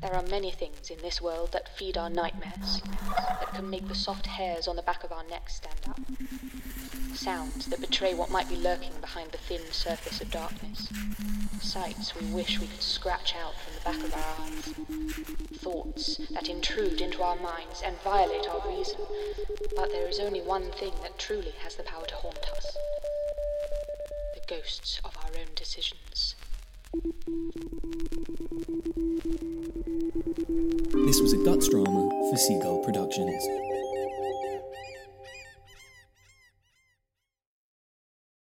There are many things in this world that feed our nightmares, that can make the soft hairs on the back of our necks stand up. Sounds that betray what might be lurking behind the thin surface of darkness. Sights we wish we could scratch out from the back of our eyes. Thoughts that intrude into our minds and violate our reason. But there is only one thing that truly has the power to haunt us the ghosts of our own decisions. This was a Guts drama for Seagull Productions.